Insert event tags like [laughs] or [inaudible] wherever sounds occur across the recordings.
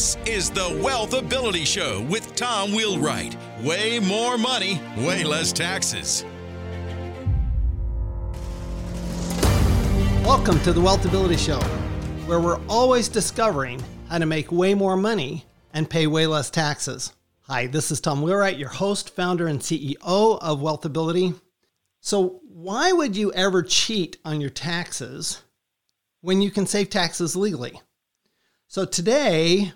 This is the Wealth Ability Show with Tom Wheelwright. Way more money, way less taxes. Welcome to the Wealth Ability Show, where we're always discovering how to make way more money and pay way less taxes. Hi, this is Tom Wheelwright, your host, founder, and CEO of Wealth Ability. So, why would you ever cheat on your taxes when you can save taxes legally? So, today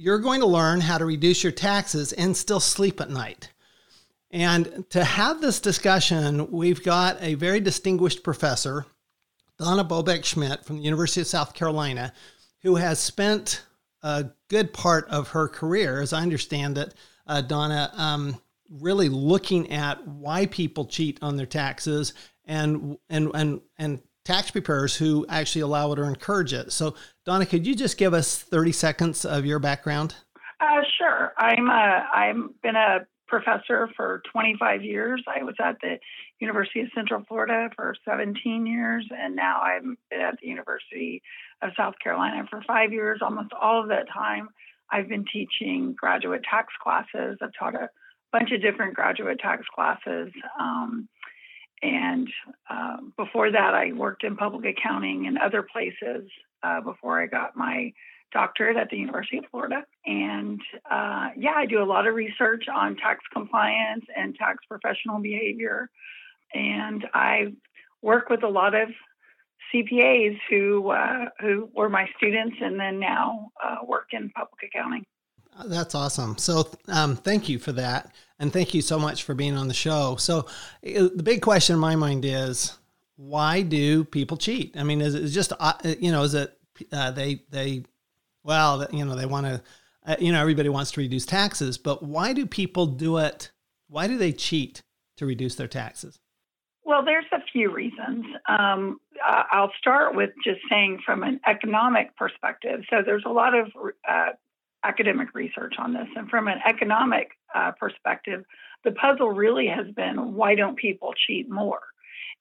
you're going to learn how to reduce your taxes and still sleep at night. And to have this discussion, we've got a very distinguished professor Donna Bobek Schmitt from the University of South Carolina, who has spent a good part of her career, as I understand it, uh, Donna, um, really looking at why people cheat on their taxes and and and and tax preparers who actually allow it or encourage it. So, Donna, could you just give us 30 seconds of your background? Uh, sure. I'm a, I've been a professor for 25 years. I was at the University of Central Florida for 17 years, and now I'm at the University of South Carolina for five years. Almost all of that time, I've been teaching graduate tax classes. I've taught a bunch of different graduate tax classes. Um, and uh, before that, I worked in public accounting and other places uh, before I got my doctorate at the University of Florida. And uh, yeah, I do a lot of research on tax compliance and tax professional behavior. And I work with a lot of CPAs who uh, who were my students and then now uh, work in public accounting. That's awesome. So, um, thank you for that, and thank you so much for being on the show. So, uh, the big question in my mind is, why do people cheat? I mean, is it just uh, you know, is it uh, they they well, you know, they want to, uh, you know, everybody wants to reduce taxes, but why do people do it? Why do they cheat to reduce their taxes? Well, there's a few reasons. Um, I'll start with just saying from an economic perspective. So there's a lot of uh, academic research on this. And from an economic uh, perspective, the puzzle really has been why don't people cheat more?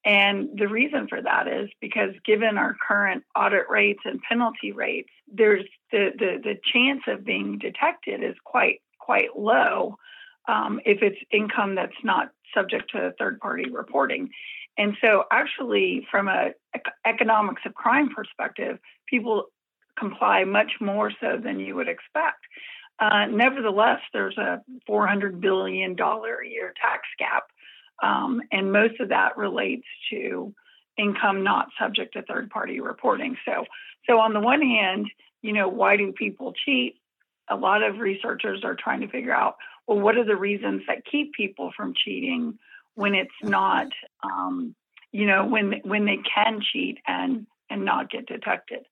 And the reason for that is because given our current audit rates and penalty rates, there's the, the, the chance of being detected is quite quite low um, if it's income that's not subject to third party reporting. And so actually from a economics of crime perspective, people comply much more so than you would expect. Uh, nevertheless, there's a $400 billion a year tax gap um, and most of that relates to income not subject to third party reporting. So, so on the one hand, you know, why do people cheat? A lot of researchers are trying to figure out, well, what are the reasons that keep people from cheating when it's not, um, you know, when when they can cheat and and not get detected.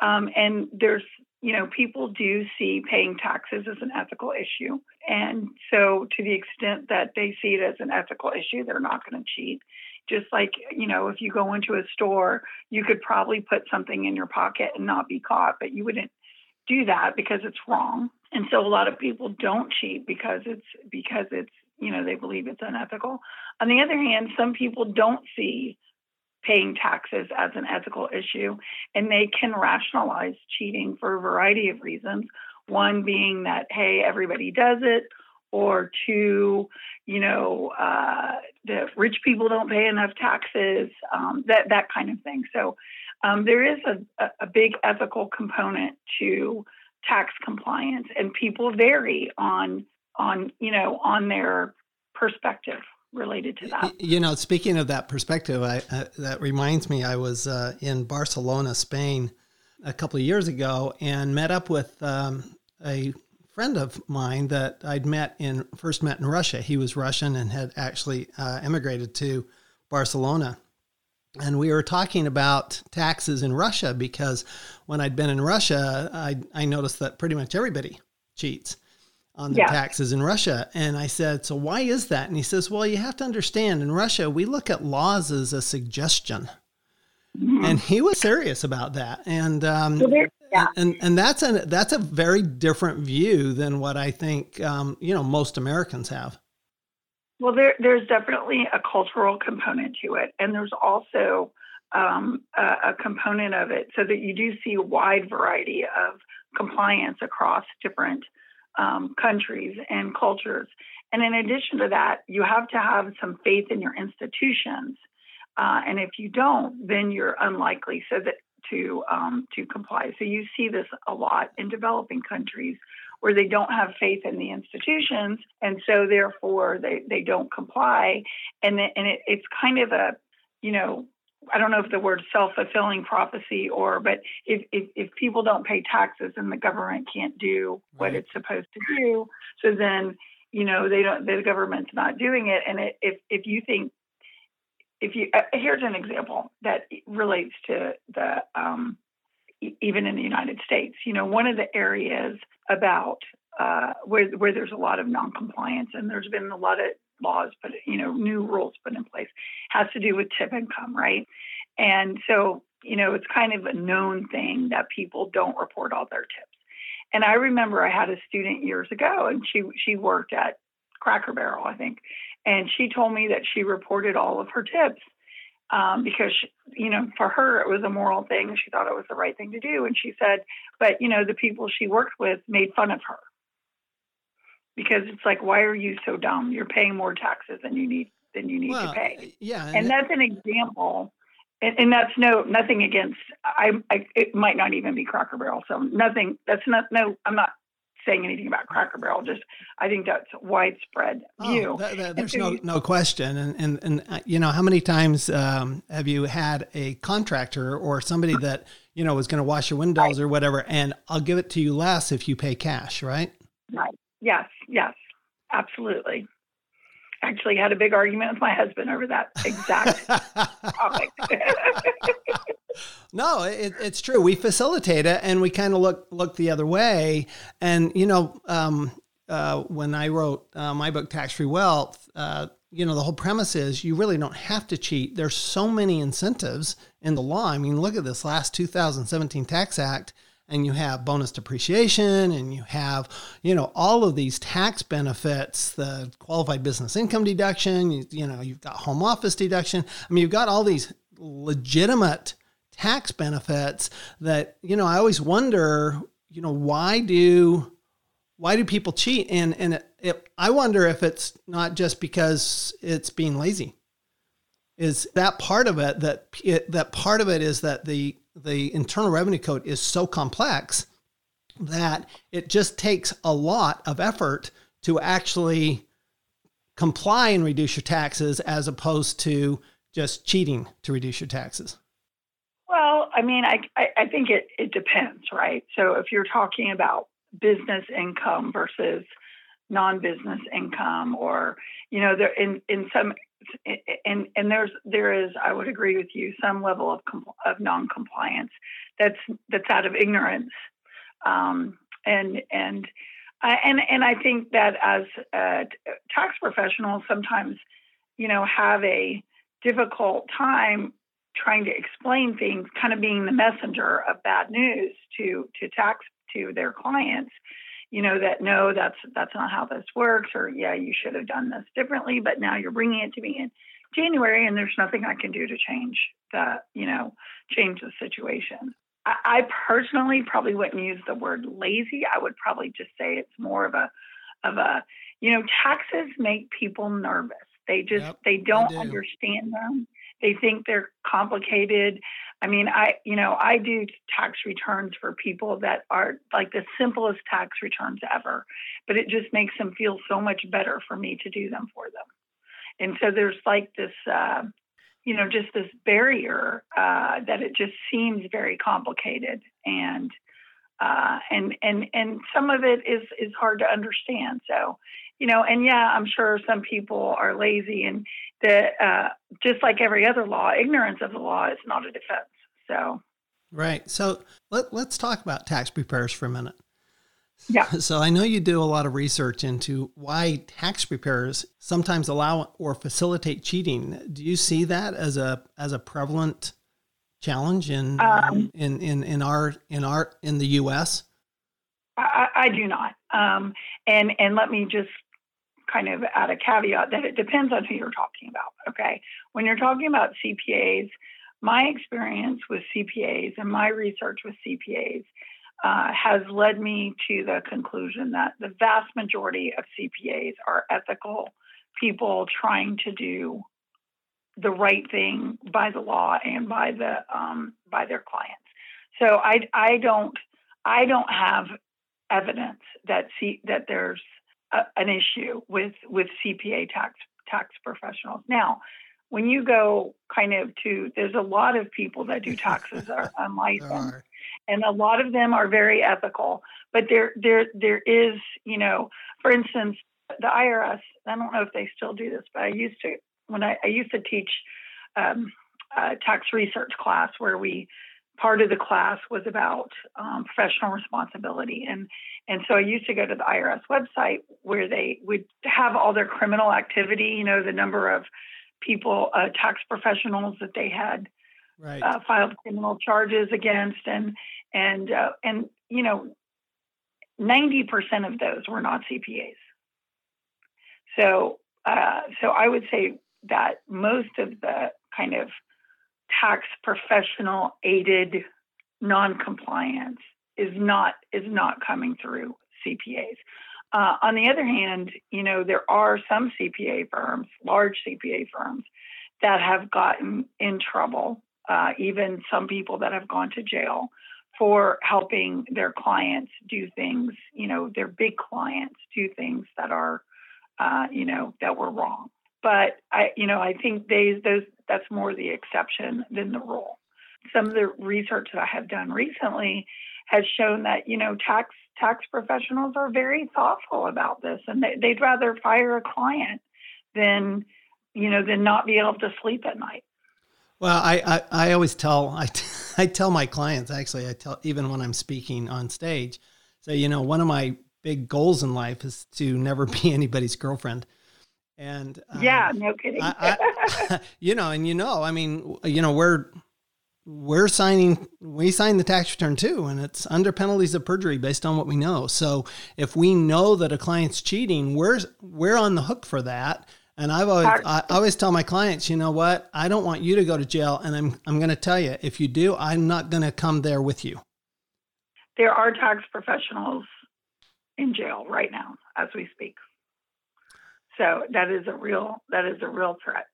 Um, and there's you know, people do see paying taxes as an ethical issue. And so, to the extent that they see it as an ethical issue, they're not going to cheat. Just like, you know, if you go into a store, you could probably put something in your pocket and not be caught, but you wouldn't do that because it's wrong. And so a lot of people don't cheat because it's because it's, you know, they believe it's unethical. On the other hand, some people don't see paying taxes as an ethical issue, and they can rationalize cheating for a variety of reasons. One being that, hey, everybody does it, or two, you know, uh, the rich people don't pay enough taxes, um, that that kind of thing. So um, there is a, a big ethical component to tax compliance, and people vary on on you know on their perspective related to that. You know, speaking of that perspective, I, uh, that reminds me, I was uh, in Barcelona, Spain, a couple of years ago, and met up with um, a friend of mine that I'd met in first met in Russia. He was Russian and had actually uh, immigrated to Barcelona. And we were talking about taxes in Russia because when I'd been in Russia, I, I noticed that pretty much everybody cheats on the yeah. taxes in Russia. And I said, So why is that? And he says, Well, you have to understand in Russia, we look at laws as a suggestion. Mm-hmm. And he was serious about that. And, um, yeah. and, and that's a, that's a very different view than what I think, um, you know, most Americans have. Well, there, there's definitely a cultural component to it. And there's also um, a, a, component of it so that you do see a wide variety of compliance across different um, countries and cultures. And in addition to that, you have to have some faith in your institutions. Uh, and if you don't, then you're unlikely so that to um, to comply. So you see this a lot in developing countries where they don't have faith in the institutions, and so therefore they, they don't comply. And and it, it's kind of a you know I don't know if the word self fulfilling prophecy or, but if, if, if, people don't pay taxes and the government can't do what right. it's supposed to do, so then, you know, they don't, the government's not doing it. And it, if, if you think, if you, uh, here's an example that relates to the, um, even in the United States, you know, one of the areas about uh, where where there's a lot of non-compliance and there's been a lot of laws, but you know, new rules put in place has to do with tip income, right? And so, you know, it's kind of a known thing that people don't report all their tips. And I remember I had a student years ago, and she she worked at Cracker Barrel, I think, and she told me that she reported all of her tips um, because she, you know for her it was a moral thing. She thought it was the right thing to do, and she said, but you know the people she worked with made fun of her because it's like, why are you so dumb? You're paying more taxes than you need than you need well, to pay. Yeah, and, and that's an example. And, and, that's no nothing against. I, I it might not even be Cracker Barrel. So nothing. That's not no. I'm not saying anything about Cracker Barrel. Just I think that's a widespread oh, view. Oh, that, that, there's no no question. And and and uh, you know how many times um, have you had a contractor or somebody that you know was going to wash your windows right. or whatever, and I'll give it to you less if you pay cash, right? Right. Yes, yes, absolutely. Actually, had a big argument with my husband over that exact topic. [laughs] no, it, it's true. We facilitate it, and we kind of look look the other way. And you know, um, uh, when I wrote uh, my book, Tax Free Wealth, uh, you know, the whole premise is you really don't have to cheat. There's so many incentives in the law. I mean, look at this last 2017 Tax Act and you have bonus depreciation and you have you know all of these tax benefits the qualified business income deduction you, you know you've got home office deduction. I mean you've got all these legitimate tax benefits that you know i always wonder you know why do why do people cheat? And and it, it, i wonder if it's not just because it's being lazy is that part of it that it, that part of it is that the the Internal Revenue Code is so complex that it just takes a lot of effort to actually comply and reduce your taxes as opposed to just cheating to reduce your taxes? Well, I mean, I, I, I think it, it depends, right? So if you're talking about business income versus non-business income or you know there in in some and and there's there is I would agree with you some level of of non-compliance that's that's out of ignorance. Um, and and I, and and I think that as uh, tax professionals sometimes you know have a difficult time trying to explain things kind of being the messenger of bad news to to tax to their clients you know that no that's that's not how this works or yeah you should have done this differently but now you're bringing it to me in january and there's nothing i can do to change the you know change the situation. I, I personally probably wouldn't use the word lazy. I would probably just say it's more of a of a you know taxes make people nervous. They just yep, they don't do. understand them they think they're complicated I mean, I you know I do tax returns for people that are like the simplest tax returns ever, but it just makes them feel so much better for me to do them for them. And so there's like this, uh, you know, just this barrier uh, that it just seems very complicated, and uh, and and and some of it is is hard to understand. So, you know, and yeah, I'm sure some people are lazy, and the uh, just like every other law, ignorance of the law is not a defense. So, right. So let, let's talk about tax preparers for a minute. Yeah. [laughs] So I know you do a lot of research into why tax preparers sometimes allow or facilitate cheating. Do you see that as a as a prevalent challenge in um, in, in in our in our in the U.S.? I, I do not. Um, and and let me just kind of add a caveat that it depends on who you're talking about. Okay, when you're talking about CPAs, my experience with CPAs and my research with CPAs uh, has led me to the conclusion that the vast majority of CPAs are ethical people trying to do the right thing by the law and by the um, by their clients. So I I don't I don't have evidence that C, that there's a, an issue with with CPA tax tax professionals. Now, when you go kind of to there's a lot of people that do taxes are [laughs] unlicensed and a lot of them are very ethical but there there there is you know for instance the irs i don't know if they still do this but i used to when i, I used to teach um, a tax research class where we part of the class was about um, professional responsibility and and so i used to go to the irs website where they would have all their criminal activity you know the number of people, uh, tax professionals that they had right. uh, filed criminal charges against, and and uh, and you know, ninety percent of those were not CPAs. So uh, so I would say that most of the kind of tax professional aided non-compliance is not is not coming through CPAs. Uh, on the other hand, you know, there are some CPA firms, large CPA firms, that have gotten in trouble, uh, even some people that have gone to jail for helping their clients do things, you know, their big clients do things that are, uh, you know, that were wrong. But I, you know, I think they, those, that's more the exception than the rule. Some of the research that I have done recently has shown that, you know, tax tax professionals are very thoughtful about this and they, would rather fire a client than you know than not be able to sleep at night well i i, I always tell I, [laughs] I tell my clients actually i tell even when i'm speaking on stage so you know one of my big goals in life is to never [laughs] be anybody's girlfriend and um, yeah no kidding. I, I, [laughs] you know and you know i mean you know we're we're signing we sign the tax return too and it's under penalties of perjury based on what we know. So if we know that a client's cheating we're we're on the hook for that. And i've always i always tell my clients you know what? I don't want you to go to jail and i'm i'm going to tell you if you do i'm not going to come there with you. There are tax professionals in jail right now as we speak so that is a real that is a real threat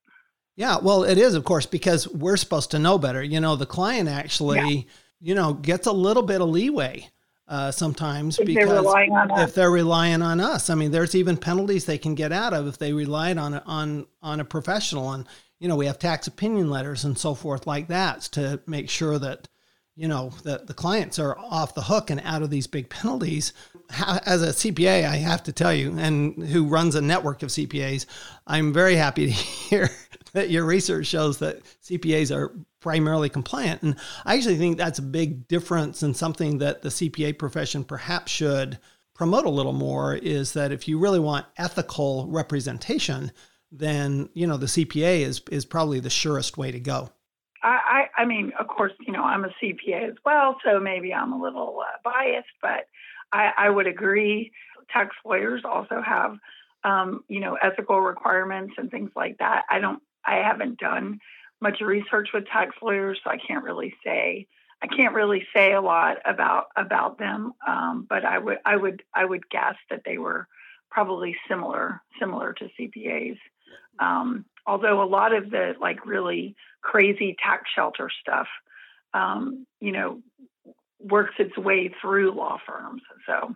yeah, well, it is, of course, because we're supposed to know better. You know, the client actually, yeah. you know, gets a little bit of leeway uh, sometimes if because they're if they're relying on us. I mean, there's even penalties they can get out of if they relied on on on a professional. And you know, we have tax opinion letters and so forth like that to make sure that you know that the clients are off the hook and out of these big penalties. As a CPA, I have to tell you, and who runs a network of CPAs, I'm very happy to [laughs] hear that your research shows that CPAs are primarily compliant. And I actually think that's a big difference and something that the CPA profession perhaps should promote a little more is that if you really want ethical representation, then you know the CPA is is probably the surest way to go. I, I, mean, of course, you know, I'm a CPA as well, so maybe I'm a little uh, biased, but I, I would agree. Tax lawyers also have, um, you know, ethical requirements and things like that. I don't I haven't done much research with tax lawyers, so I can't really say I can't really say a lot about about them. Um, but I would I would I would guess that they were probably similar similar to CPAs. Um, although a lot of the like really crazy tax shelter stuff, um, you know, works its way through law firms. So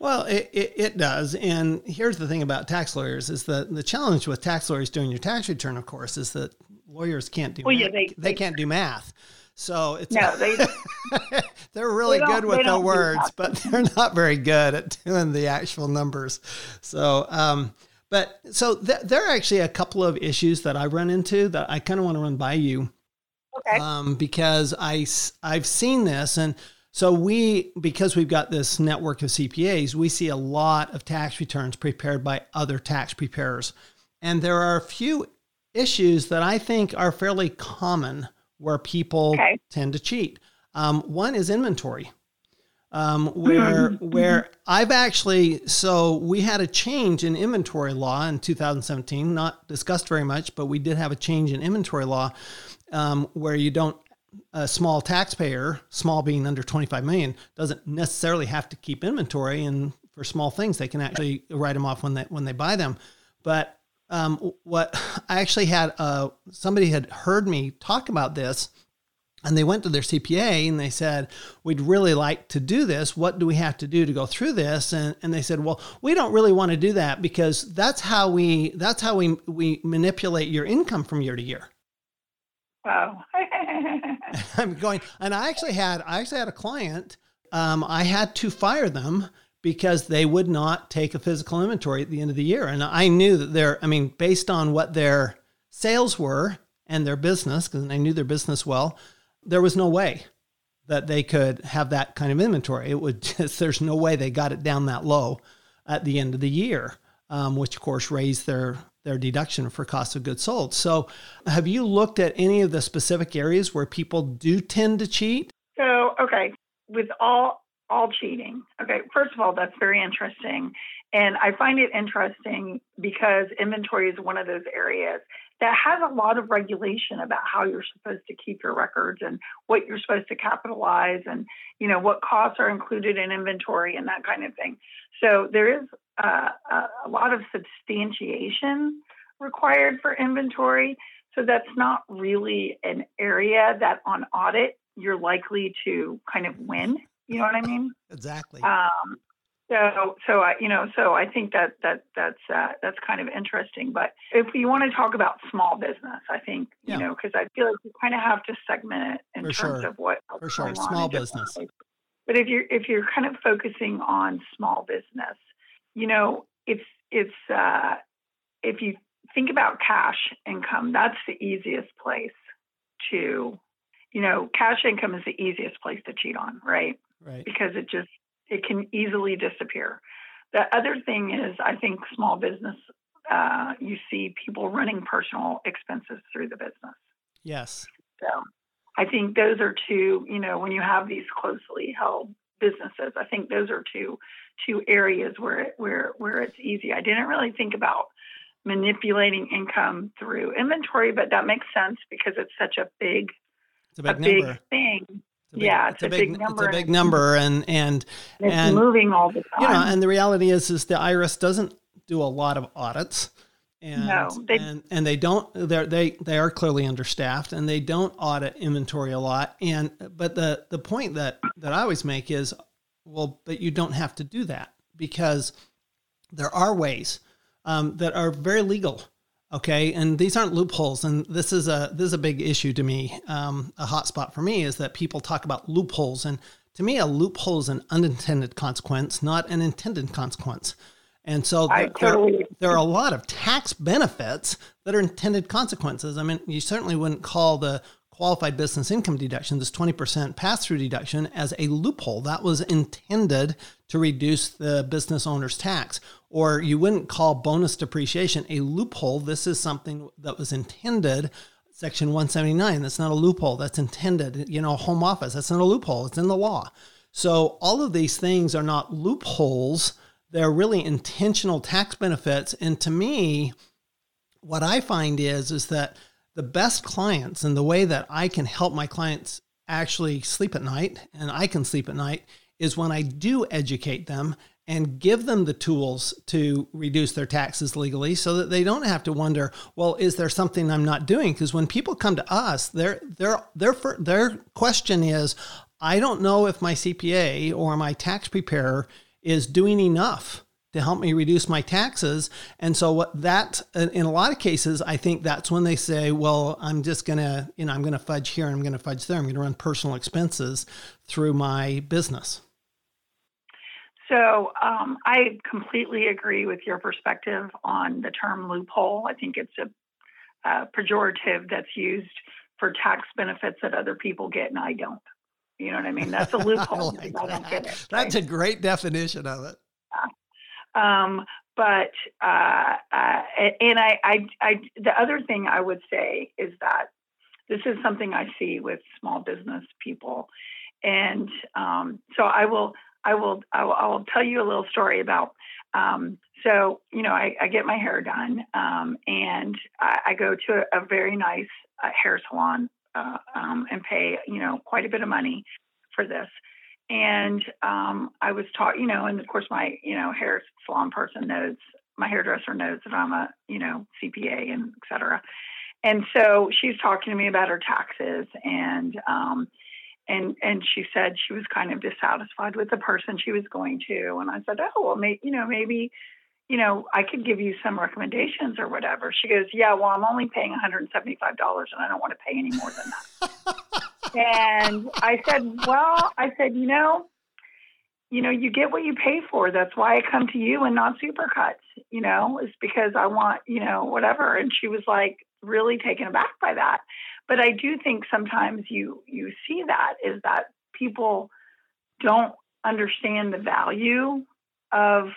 well, it, it, it, does. And here's the thing about tax lawyers is that the challenge with tax lawyers doing your tax return, of course, is that lawyers can't do well, math. Yeah, they, they, can't do math. So it's no, they [laughs] they're really they good with the words, but [laughs] they're not very good at doing the actual numbers. So, um, but so th- there are actually a couple of issues that I run into that I kind of want to run by you. Okay. Um, because I I've seen this and so we, because we've got this network of CPAs, we see a lot of tax returns prepared by other tax preparers. And there are a few issues that I think are fairly common where people okay. tend to cheat. Um, one is inventory. Um, [laughs] where where I've actually so we had a change in inventory law in 2017, not discussed very much, but we did have a change in inventory law um, where you don't a small taxpayer, small being under 25 million, doesn't necessarily have to keep inventory. And for small things, they can actually write them off when they when they buy them. But um, what [laughs] I actually had uh, somebody had heard me talk about this, and they went to their CPA and they said, "We'd really like to do this. What do we have to do to go through this?" And and they said, "Well, we don't really want to do that because that's how we that's how we we manipulate your income from year to year." Wow. [laughs] [laughs] I'm going, and I actually had I actually had a client. Um, I had to fire them because they would not take a physical inventory at the end of the year, and I knew that they're. I mean, based on what their sales were and their business, because I knew their business well, there was no way that they could have that kind of inventory. It would [laughs] just there's no way they got it down that low at the end of the year, um, which of course raised their their deduction for cost of goods sold. So, have you looked at any of the specific areas where people do tend to cheat? So, okay, with all all cheating. Okay, first of all, that's very interesting. And I find it interesting because inventory is one of those areas that has a lot of regulation about how you're supposed to keep your records and what you're supposed to capitalize and you know what costs are included in inventory and that kind of thing. So there is uh, a lot of substantiation required for inventory. So that's not really an area that on audit you're likely to kind of win. You know what I mean? Exactly. Um, so, so I, you know, so I think that that that's uh, that's kind of interesting. But if you want to talk about small business, I think you know because I feel like you kind of have to segment it in For terms sure. of what For sure, small business. But if you're if you're kind of focusing on small business, you know, it's it's uh, if you think about cash income, that's the easiest place to, you know, cash income is the easiest place to cheat on, right? Right. Because it just it can easily disappear. The other thing is, I think small business, uh, you see people running personal expenses through the business. Yes. So I think those are two, you know, when you have these closely held businesses, I think those are two two areas where it, where where it's easy. I didn't really think about manipulating income through inventory, but that makes sense because it's such a big It's a big a big thing. Big, yeah, it's, it's a big, big number. It's a big number, and and It's and moving all the time. you know, and the reality is, is the IRS doesn't do a lot of audits, and No, they- and and they don't. They're they they are clearly understaffed, and they don't audit inventory a lot. And but the the point that that I always make is, well, but you don't have to do that because there are ways um, that are very legal. Okay, and these aren't loopholes, and this is a this is a big issue to me. Um, a hot spot for me is that people talk about loopholes, and to me, a loophole is an unintended consequence, not an intended consequence. And so there, there- there are a lot of tax benefits that are intended consequences. I mean, you certainly wouldn't call the qualified business income deduction, this 20% pass through deduction, as a loophole. That was intended to reduce the business owner's tax. Or you wouldn't call bonus depreciation a loophole. This is something that was intended. Section 179, that's not a loophole. That's intended. You know, home office, that's not a loophole. It's in the law. So all of these things are not loopholes. They're really intentional tax benefits. And to me, what I find is is that the best clients and the way that I can help my clients actually sleep at night and I can sleep at night is when I do educate them and give them the tools to reduce their taxes legally so that they don't have to wonder, well, is there something I'm not doing? Because when people come to us, their their their their question is, I don't know if my CPA or my tax preparer is doing enough to help me reduce my taxes. And so what that in a lot of cases, I think that's when they say, well, I'm just going to, you know, I'm going to fudge here and I'm going to fudge there. I'm going to run personal expenses through my business. So um, I completely agree with your perspective on the term loophole. I think it's a, a pejorative that's used for tax benefits that other people get and I don't. You know what I mean? That's a [laughs] loophole. I like I don't that. get it. That's right? a great definition of it. Um, but uh, uh, and I, I, I, the other thing I would say is that this is something I see with small business people, and um, so I will, I will, I will, I will tell you a little story about. Um, so you know, I, I get my hair done, um, and I, I go to a, a very nice uh, hair salon uh, um, and pay, you know, quite a bit of money for this. And um, I was taught, you know, and of course my, you know, hair salon person knows, my hairdresser knows that I'm a, you know, CPA and et cetera. And so she's talking to me about her taxes and, um, and and she said she was kind of dissatisfied with the person she was going to. And i said oh well may, you know maybe you know i could give you some recommendations or whatever. She goes yeah well i'm only paying $175 and i don't want to pay any more than that [laughs] and i said well i said you know you know you get what you pay for. That's why i come to you and not supercuts you know is because i want you know whatever. And she was like really taken aback by that. But I do think sometimes you you see that is that people don't understand the value of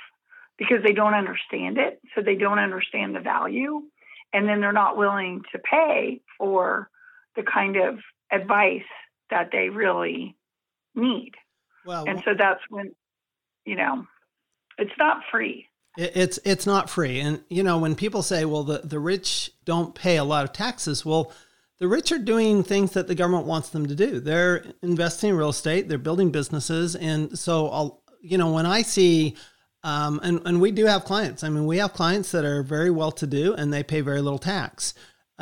because they don't understand it, so they don't understand the value, and then they're not willing to pay for the kind of advice that they really need. Well, and so that's when you know it's not free. It's it's not free, and you know when people say, "Well, the the rich don't pay a lot of taxes," well the rich are doing things that the government wants them to do. They're investing in real estate, they're building businesses. And so, I'll, you know, when I see, um, and, and we do have clients, I mean, we have clients that are very well to do and they pay very little tax.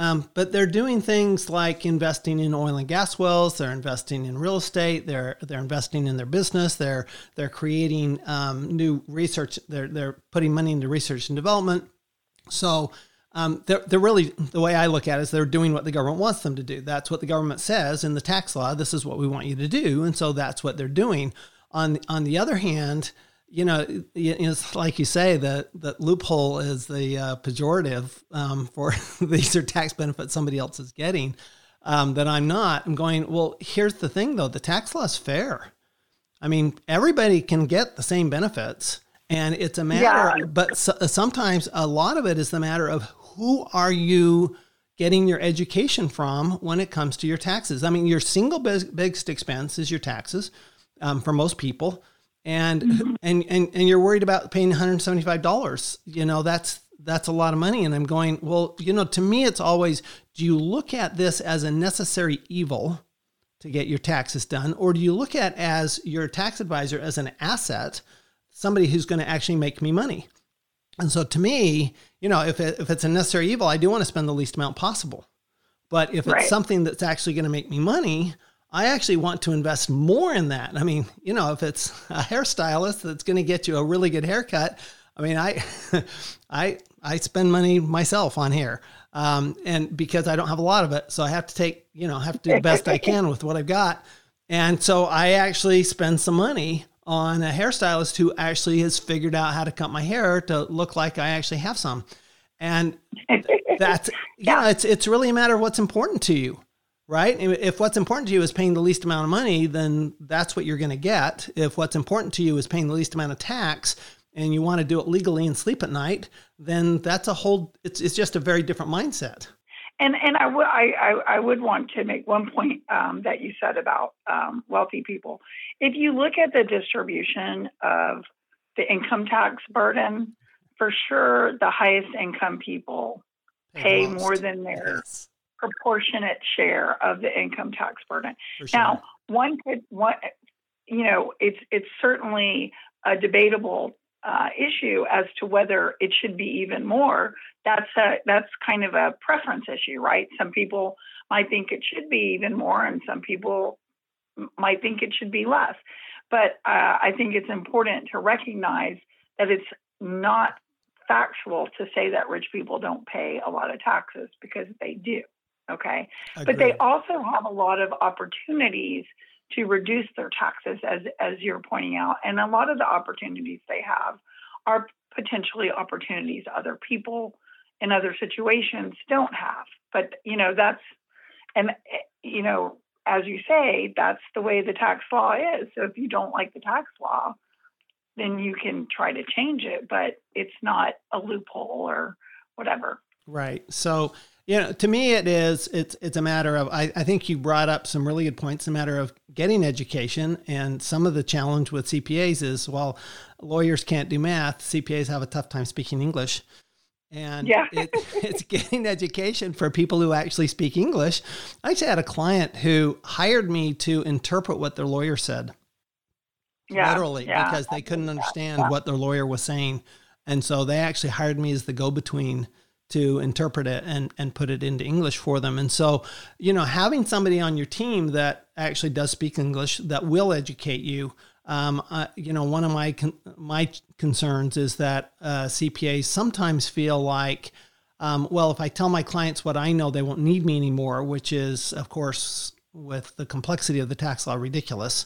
Um, but they're doing things like investing in oil and gas wells. They're investing in real estate. They're they're investing in their business. They're they're creating um, new research. They're they're putting money into research and development. So um, they're, they're really the way I look at it is they're doing what the government wants them to do. That's what the government says in the tax law. This is what we want you to do, and so that's what they're doing. On on the other hand, you know, it's like you say that that loophole is the uh, pejorative um, [laughs] for these are tax benefits somebody else is getting um, that I'm not. I'm going. Well, here's the thing though: the tax law is fair. I mean, everybody can get the same benefits. And it's a matter, yeah. but so, sometimes a lot of it is the matter of who are you getting your education from when it comes to your taxes? I mean, your single biggest expense is your taxes um, for most people. And, mm-hmm. and, and, and you're worried about paying $175. You know, that's, that's a lot of money. And I'm going, well, you know, to me, it's always, do you look at this as a necessary evil to get your taxes done? Or do you look at as your tax advisor as an asset, somebody who's going to actually make me money? And so to me, you know, if, it, if it's a necessary evil, I do want to spend the least amount possible. But if it's right. something that's actually going to make me money, I actually want to invest more in that. I mean, you know, if it's a hairstylist that's going to get you a really good haircut, I mean, I, [laughs] I, I spend money myself on hair, um, and because I don't have a lot of it, so I have to take, you know, have to do the best I can with what I've got, and so I actually spend some money on a hairstylist who actually has figured out how to cut my hair to look like I actually have some. And that's [laughs] yeah, it's it's really a matter of what's important to you, right? If what's important to you is paying the least amount of money, then that's what you're going to get. If what's important to you is paying the least amount of tax and you want to do it legally and sleep at night, then that's a whole it's it's just a very different mindset. And and I would I, I, would want to make one point um, that you said about um, wealthy people. If you look at the distribution of the income tax burden, for sure the highest income people pay more than their yes. Proportionate share of the income tax burden. Sure. Now, one could one you know it's it's certainly a debatable uh, issue as to whether it should be even more. That's a, that's kind of a preference issue, right? Some people might think it should be even more, and some people might think it should be less. But uh, I think it's important to recognize that it's not factual to say that rich people don't pay a lot of taxes because they do. Okay. But they also have a lot of opportunities to reduce their taxes, as as you're pointing out, and a lot of the opportunities they have are potentially opportunities other people in other situations don't have. But you know that's and you know as you say that's the way the tax law is. So if you don't like the tax law, then you can try to change it, but it's not a loophole or whatever. Right. So you know, to me, it is. It's it's a matter of. I, I think you brought up some really good points. A matter of getting education, and some of the challenge with CPAs is, while lawyers can't do math, CPAs have a tough time speaking English. And Yeah. it, [laughs] it's getting education for people who actually speak English. I actually had a client who hired me to interpret what their lawyer said Yeah. literally yeah. because they couldn't understand what their lawyer was saying and so they actually hired me as the go-between to interpret it and, and put it into english for them and so you know having somebody on your team that actually does speak english that will educate you um, uh, you know one of my con- my concerns is that uh, cpas sometimes feel like um, well, if I tell my clients what I know, they won't need me anymore, which is, of course, with the complexity of the tax law, ridiculous.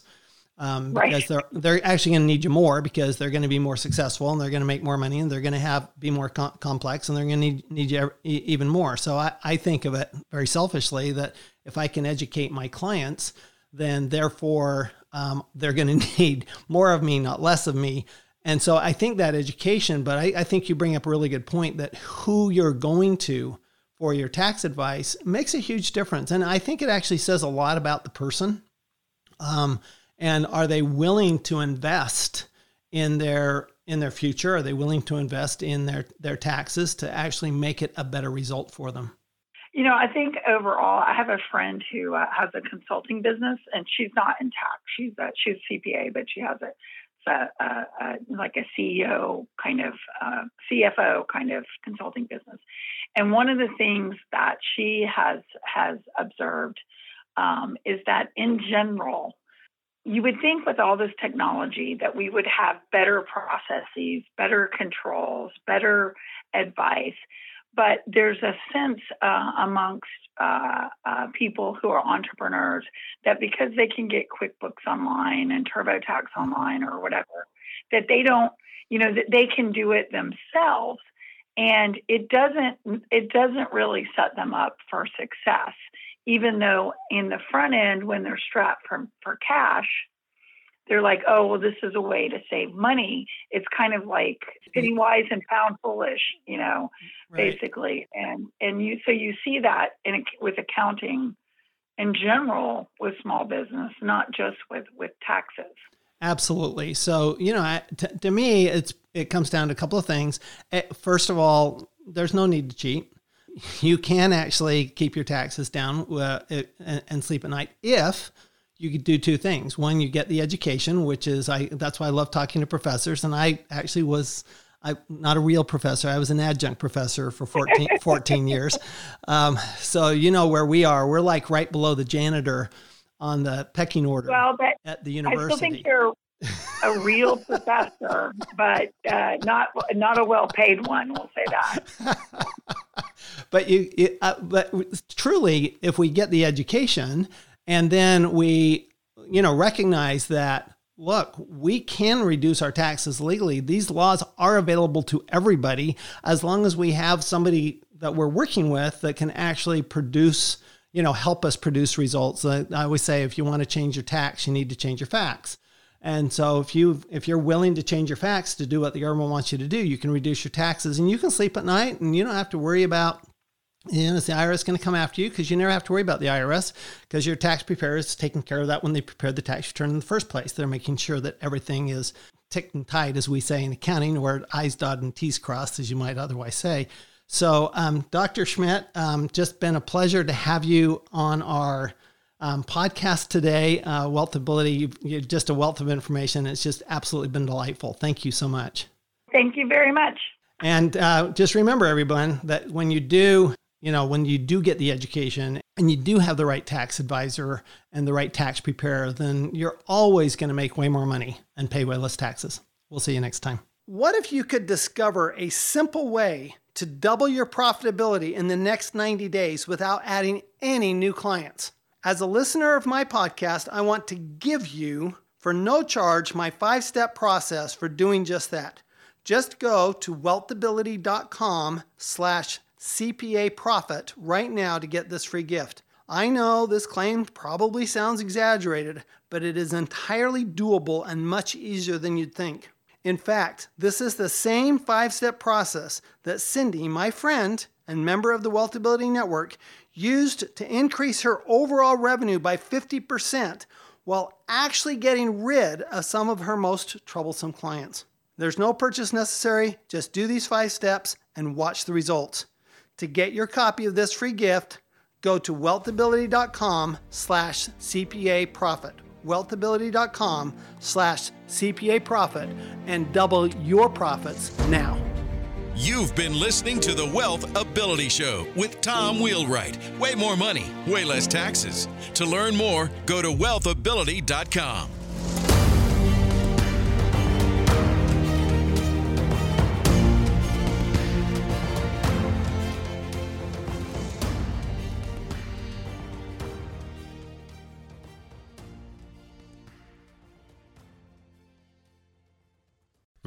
Um, Right. Because they're they're actually going to need you more because they're going to be more successful and they're going to make more money and they're going to have be more com- complex and they're going to need need you e- even more. So I, I think of it very selfishly that if I can educate my clients, then therefore um, they're going [laughs] to need more of me, not less of me. And so I think that education, but I, I think you bring up a really good point that who you're going to for your tax advice makes a huge difference. And I think it actually says a lot about the person. Um, and are they willing to invest in their in their future? Are they willing to invest in their their taxes to actually make it a better result for them? You know, I think overall, I have a friend who uh, has a consulting business, and she's not in tax. She's a, she's CPA, but she has a, a, a, like a CEO kind of uh, CFO kind of consulting business. And one of the things that she has has observed um, is that in general, you would think with all this technology that we would have better processes, better controls, better advice but there's a sense uh, amongst uh, uh, people who are entrepreneurs that because they can get QuickBooks online and TurboTax online or whatever, that they don't, you know, that they can do it themselves, and it doesn't it doesn't really set them up for success. Even though in the front end, when they're strapped for for cash, they're like, oh, well, this is a way to save money. It's kind of like penny wise and pound foolish, you know, basically. And and you so you see that in with accounting in general with small business, not just with with taxes. Absolutely. So, you know, t- to me, it's it comes down to a couple of things. Eh, First of all, there's no need to cheat. You can actually keep your taxes down uh, and, sleep at night if you could do two things. One, you get the education, which is I. That's why I love talking to professors. And I actually was. I'm not a real professor. I was an adjunct professor for 14, [laughs] 14 years. Um, so you know where we are. We're like right below the janitor on the pecking order Well, but at the university. I still think you're a [laughs] real professor, but uh, not not a well paid one. We'll say that. [laughs] but you, it, uh, but truly, if we get the education and then we, you know, recognize that look, we can reduce our taxes legally. These laws are available to everybody as long as we have somebody that we're working with that can actually produce, you know, help us produce results. I always say, if you want to change your tax, you need to change your facts. And so if you if you're willing to change your facts to do what the government wants you to do, you can reduce your taxes and you can sleep at night and you don't have to worry about know, is the IRS going to come after you? Because you never have to worry about the IRS because your tax preparer is taking care of that when they prepared the tax return in the first place. They're making sure that everything is ticked and tied, as we say in accounting, or I's dotted and T's crossed, as you might otherwise say. So, um, Dr. Schmitt, um, just been a pleasure to have you on our um, podcast today. Uh, Wealthability, you- you're just a wealth of information. It's just absolutely been delightful. Thank you so much. Thank you very much. And uh, just remember, everyone, that when you do, you know, when you do get the education and you do have the right tax advisor and the right tax preparer, then you're always going to make way more money and pay way less taxes. We'll see you next time. What if you could discover a simple way to double your profitability in the next 90 days without adding any new clients? As a listener of my podcast, I want to give you, for no charge, my five step process for doing just that. Just go to wealthability.com slash CPA profit right now to get this free gift. I know this claim probably sounds exaggerated, but it is entirely doable and much easier than you'd think. In fact, this is the same five step process that Cindy, my friend and member of the Wealthability Network, used to increase her overall revenue by 50% while actually getting rid of some of her most troublesome clients. There's no purchase necessary. Just do these five steps and watch the results. To get your copy of this free gift, go to wealthability.com slash CPA profit. Wealthability.com slash CPA profit and double your profits now. You've been listening to the Wealth Ability Show with Tom Wheelwright. Way more money, way less taxes. To learn more, go to wealthability.com.